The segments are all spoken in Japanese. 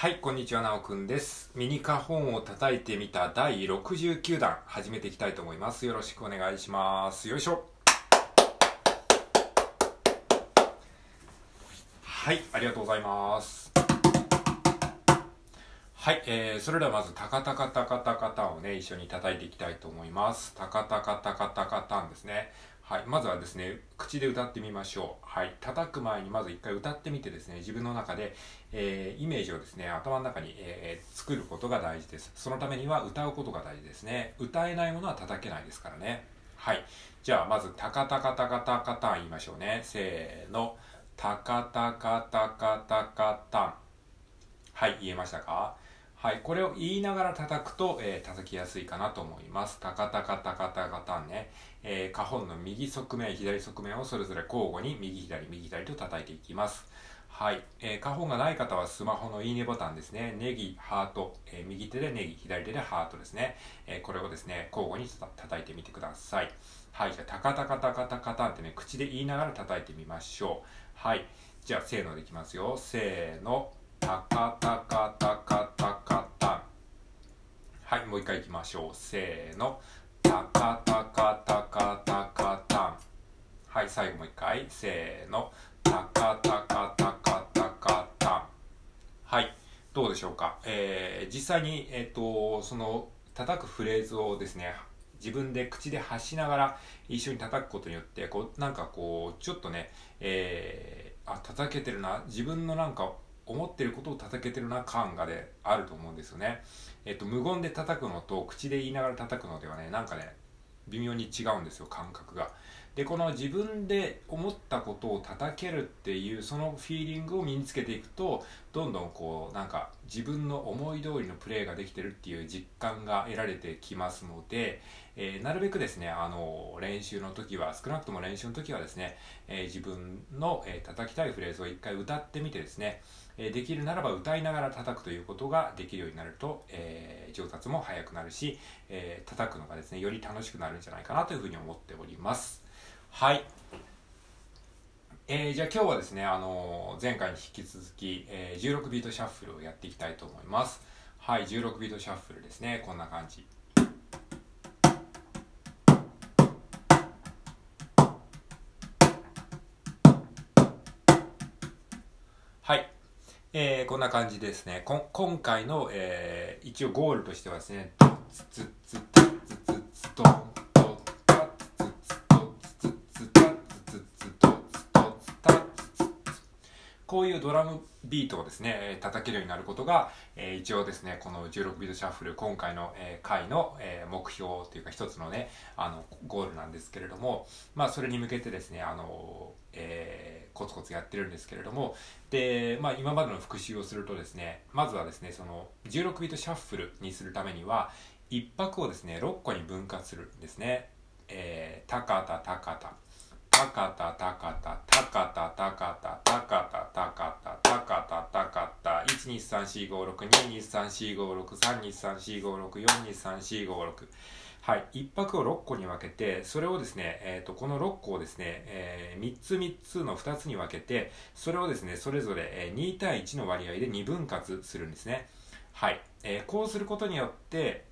はい、こんにちは、なおくんです。ミニカホンを叩いてみた第69弾、始めていきたいと思います。よろしくお願いします。よいしょ。はい、ありがとうございます。はい、えー、それではまず、タカタカタカタカタをね、一緒に叩いていきたいと思います。タカタカタカタカタンですね。はい、まずはですね、口で歌ってみましょう。はい、叩く前にまず一回歌ってみてですね、自分の中で、えーイメージをですね、頭の中に、えー作ることが大事です。そのためには歌うことが大事ですね。歌えないものは叩けないですからね。はい、じゃあまず、タカタカタカタカタン言いましょうね。せーの、タカタカタカタカタン。はい、言えましたか？はい、これを言いながら叩くと、えー叩きやすいかなと思います。タカタカタカタカタンね。えー、カホンの右側面、左側面をそれぞれ交互に右左、右左と叩いていきます。はい、えー、カホンがない方はスマホのいいねボタンですね。ネギ、ハート、えー右手でネギ、左手でハートですね。えーこれをですね、交互に叩いてみてください。はい、じゃあ、タカタカタカタカタンってね、口で言いながら叩いてみましょう。はい、じゃあ、せーのでいきますよ。せーの、タカタカタカタカタン。はい、もう一回いきましょう。せーの。タカタカタカタカタン。はい、最後もう一回。せーの。タカタカタカタカタン。はい、どうでしょうか。えー、実際に、えっ、と、その、叩くフレーズをですね、自分で口で発しながら一緒に叩くことによって、こう、なんかこう、ちょっとね、えー、あ、叩けてるな、自分のなんか、思ってることを叩けてるな感がであると思うんですよね。えっと、無言で叩くのと口で言いながら叩くのではね、なんかね、微妙に違うんですよ、感覚が。で、この自分で思ったことを叩けるっていう、そのフィーリングを身につけていくと、どんどんこう、なんか自分の思い通りのプレーができてるっていう実感が得られてきますので、えーなるべくですね、あの、練習の時は、少なくとも練習の時はですね、えー自分の、えー叩きたいフレーズを一回歌ってみてですね、えできるならば歌いながら叩くということができるようになると、え上達も早くなるし、えー叩くのがですねより楽しくなるんじゃないかなというふうに思っております。はい。えーじゃあ今日はですね、あのー前回に引き続き、えー16ビートシャッフルをやっていきたいと思います。はい16ビートシャッフルですね。こんな感じ。はい。えーこんな感じですね。こ今回の、えー一応ゴールとしてはですね、ツツツ。タドラムビートをですね、叩けるようになることが、え一応ですね、この16ビートシャッフル、今回の、え回の、え目標というか一つのね、あの、ゴールなんですけれども、まあ、それに向けてですね、あの、えーコツコツやってるんですけれども、で、まあ、今までの復習をするとですね、まずはですね、その16ビートシャッフルにするためには、一拍をですね、6個に分割するんですね。えー、タカタタカタ。カタタカタ、タカタタカタ、タカタタカタ、タカタタカタ、123456223456323456423456はい、一拍を6個に分けて、それをですね、えー、とこの6個をですね、え3つ3つの2つに分けて、それをですね、それぞれ2対1の割合で2分割するんですね。はい、えーこうすることによって、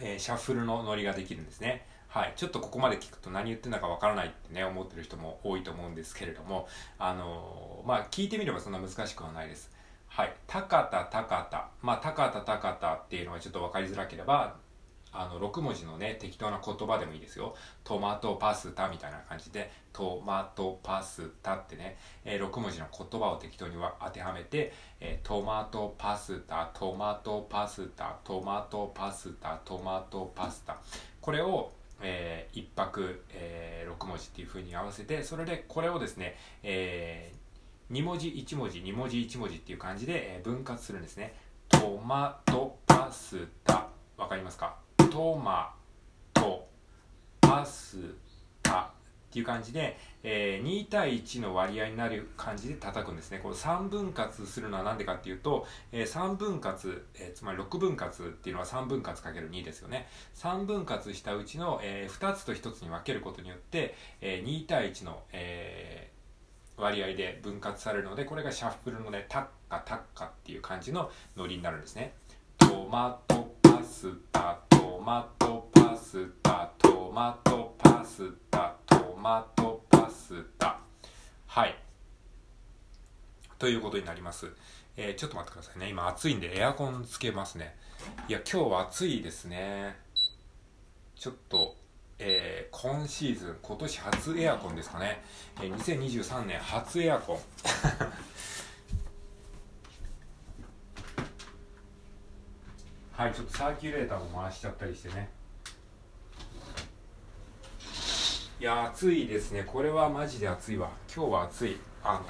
えーシャッフルのノリができるんですね。はい、ちょっとここまで聞くと何言ってんだかわからないってね、思ってる人も多いと思うんですけれども、あのーまあ、聞いてみればそんな難しくはないです。はい、タカタタカタ、まあ、タカタタカタっていうのがちょっと分かりづらければ、あの6文字のね適当な言葉でもいいですよ。トマトパスタみたいな感じでトマトパスタってね、えー6文字の言葉を適当に当てはめて、えートマトパスタトマトパスタトマトパスタトマトパスタ。これをえー一泊、え6文字っていうふうに合わせてそれでこれをですね、え2文字1文字2文字1文字っていう感じで、えー分割するんですね。トマトパスタ。わかりますか？トマトパスタ。っていう感じで、えー2対1の割合になる感じで叩くんですね。これ3分割するのは何でかっていうと、えー3分割、えーつまり6分割っていうのは3分割かける2ですよね。3分割したうちの、え2つと1つに分けることによって、えー2対1の、えー割合で分割されるのでこれがシャッフルのねタッカタッカっていう感じのノリになるんですねトマトパスタトマトパスタトマトパスタマトパスタ。はい。ということになります、えー、ちょっと待ってくださいね。今暑いんでエアコンつけますね。いや今日は暑いですね。ちょっとえー、今シーズン今年初エアコンですかね、えー、2023年初エアコン。はいちょっとサーキュレーターも回しちゃったりしてね。いや暑いですね。これはマジで暑いわ。今日は暑い。あの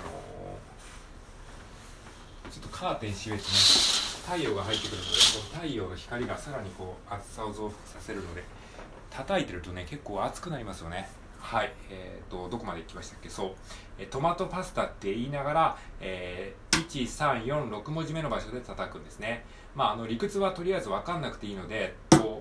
ー、ちょっとカーテン閉めてね。太陽が入ってくるので太陽の光がさらにこう暑さを増幅させるので叩いてるとね結構熱くなりますよね。はい。えーと、どこまで行きましたっけ？そう、えトマトパスタって言いながら、えー、1346文字目の場所で叩くんですね。まああの理屈はとりあえず分かんなくていいので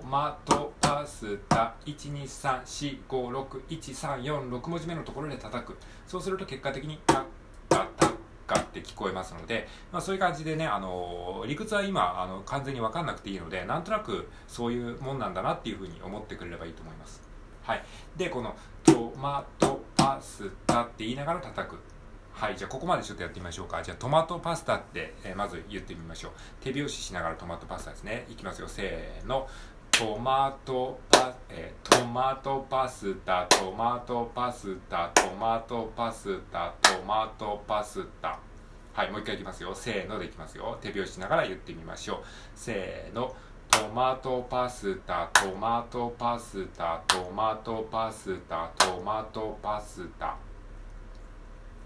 トマトパスタ1234561346文字目のところで叩く。そうすると結果的にタッカタッかって聞こえますので、まあ、そういう感じでね、あの理屈は今あの完全に分かんなくていいのでなんとなくそういうもんなんだなっていうふうに思ってくれればいいと思います。はい、でこのトマトパスタって言いながら叩く。はい。じゃあここまでちょっとやってみましょうか。じゃあトマトパスタって、えー、まず言ってみましょう。手拍子しながらトマトパスタですね。いきますよ。せーの。トマトパ、え、トマトパスタトマトパスタトマトパスタトマトパスタ。はいもう一回いきますよ。せーのでいきますよ。手拍子しながら言ってみましょう。せーの。トマトパスタトマトパスタトマトパスタトマトパスタ。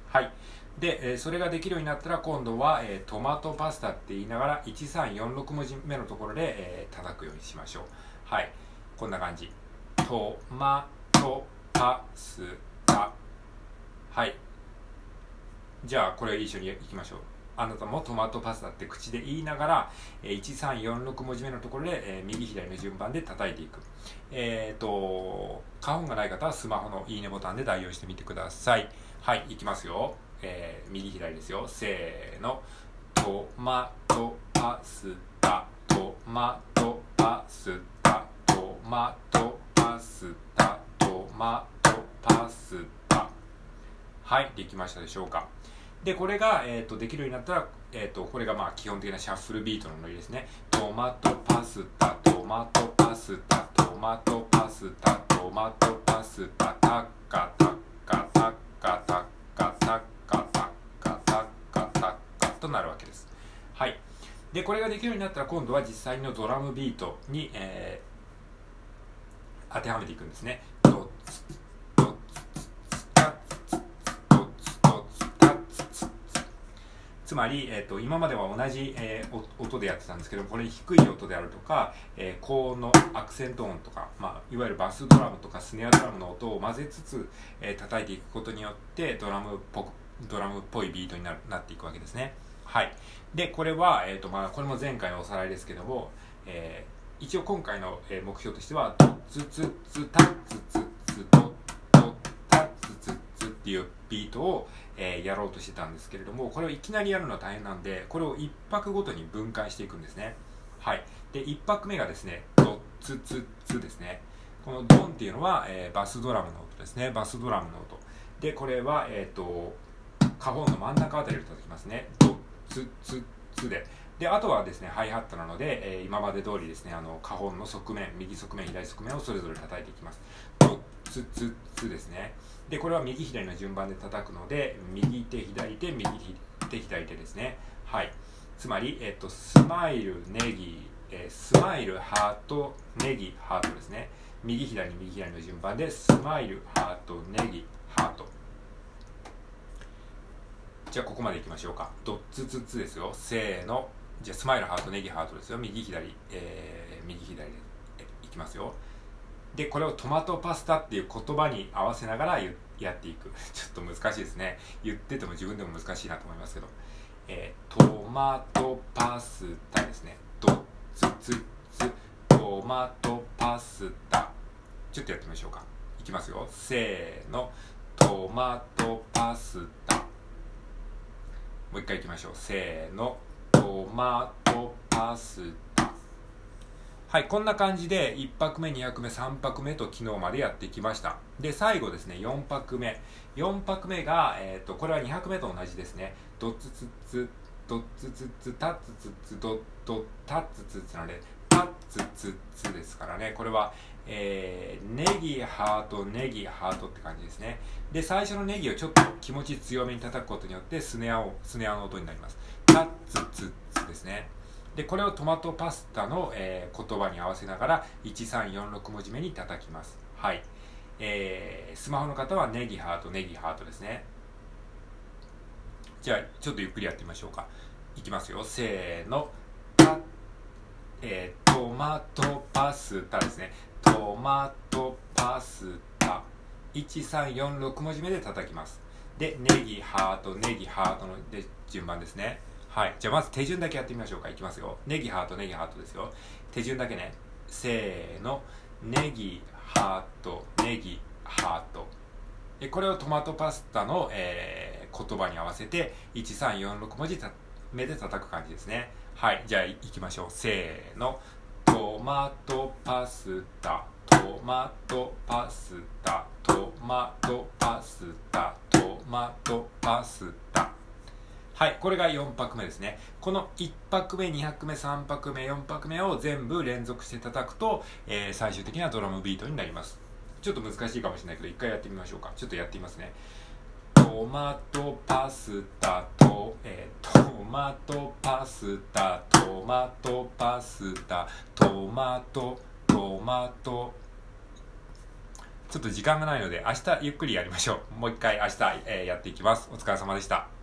はい。で、えー、それができるようになったら今度は、えー、トマトパスタって言いながら1346文字目のところで、えー、叩くようにしましょう。はい。こんな感じ。トマトパスタ。はい。じゃあこれ一緒にいきましょう。あなたもトマトパスタって口で言いながら、えー、1346文字目のところで、えー、右左の順番で叩いていく。えっ、ー、と花本がない方はスマホのいいねボタンで代用してみてください。はい。いきますよ。えー、右左ですよ。せーの。トマトパスタ。トマトパスタ。トマトパスタ。トマトパスタ。はいできましたでしょうか。でこれが、えーと、できるようになったら、えーと、これがまあ基本的なシャッフルビートのノリですね。トマトパスタ。トマトパスタ。トマトパスタ。トマトパスタ。タッカタ。となるわけです。はい。で、これができるようになったら今度は実際のドラムビートに、えー、当てはめていくんですね。つまり、えーと、今までは同じ、えー、音でやってたんですけどこれ低い音であるとか、えー、高音のアクセント音とか、まあ、いわゆるバスドラムとかスネアドラムの音を混ぜつつ、えー、叩いていくことによってドラムっぽくドラムっぽいビートにななっていくわけですね。はい。で、これは、えっ、ー、と、まあ、これも前回のおさらいですけども、えー、一応今回の、えー、目標としては、ドツツツタツツツドドタツツツっていうビートを、えー、やろうとしてたんですけれども、これをいきなりやるのは大変なんで、これを1拍ごとに分解していくんですね。はい。で、1拍目がですね、ドツツツですね。このドンっていうのは、えー、バスドラムの音ですね。バスドラムの音。で、これは、えっ、ー、と、カホンの真ん中あたりを叩きますね。ドツツツで。であとはですねハイハットなので、えー、今まで通りですねあの花本の側面右側面左側面をそれぞれ叩いていきます。ドツツツですね。でこれは右左の順番で叩くので右手左手右手左手ですね。はい。つまり、えっと、スマイルネギ、えー、スマイルハートネギハートですね。右左右左の順番でスマイルハートネギハート。じゃあここまでいきましょうか。ドッツツツですよ。せーの。じゃあスマイルハートネギハートですよ。右左、えー、右左でいきますよ。でこれをトマトパスタっていう言葉に合わせながらやっていく。ちょっと難しいですね。言ってても自分でも難しいなと思いますけど、えー、トマトパスタですね。ドッツツツ。トマトパスタ。ちょっとやってみましょうか。いきますよ。せーの。トマトパスタ。もう一回いきましょう。せーの。トマトパスタ。はいこんな感じで1泊目2泊目3泊目と昨日までやってきました。で最後ですね4泊目。4泊目が、えーと、これは2泊目と同じですね。ドツツツドツツツタツツツドッドタツツツなのでタツツツですからね。これはえー、ネギハートネギハートって感じですね。で最初のネギをちょっと気持ち強めに叩くことによってスネアをスネアの音になります。タッツツッツですね。でこれをトマトパスタの、えー、言葉に合わせながら1346文字目に叩きます。はい。えー、スマホの方はネギハートネギハートですね。じゃあちょっとゆっくりやってみましょうか。いきますよ。せーの。えー、トマトパスタですね。トマトパスタ。1346文字目で叩きます。でネギハートネギハートので順番ですね。はい。じゃあまず手順だけやってみましょうか。いきますよ。ネギハートネギハートですよ。手順だけね。せーの。ネギハートネギハート。でこれをトマトパスタの、えー、言葉に合わせて1346文字目で叩く感じですね。はい。じゃあいきましょう。せーの。マトパスタトマトパスタトマトパスタトマトパスタ。はいこれが4拍目ですね。この1拍目2拍目3拍目4拍目を全部連続して叩くと、えー、最終的にはドラムビートになります。ちょっと難しいかもしれないけど一回やってみましょうか。ちょっとやってみますね。トマトパスタと、えー、マトパスタトマトパスタトマトトマト。ちょっと時間がないので明日ゆっくりやりましょう。もう一回明日、えー、やっていきます。お疲れ様でした。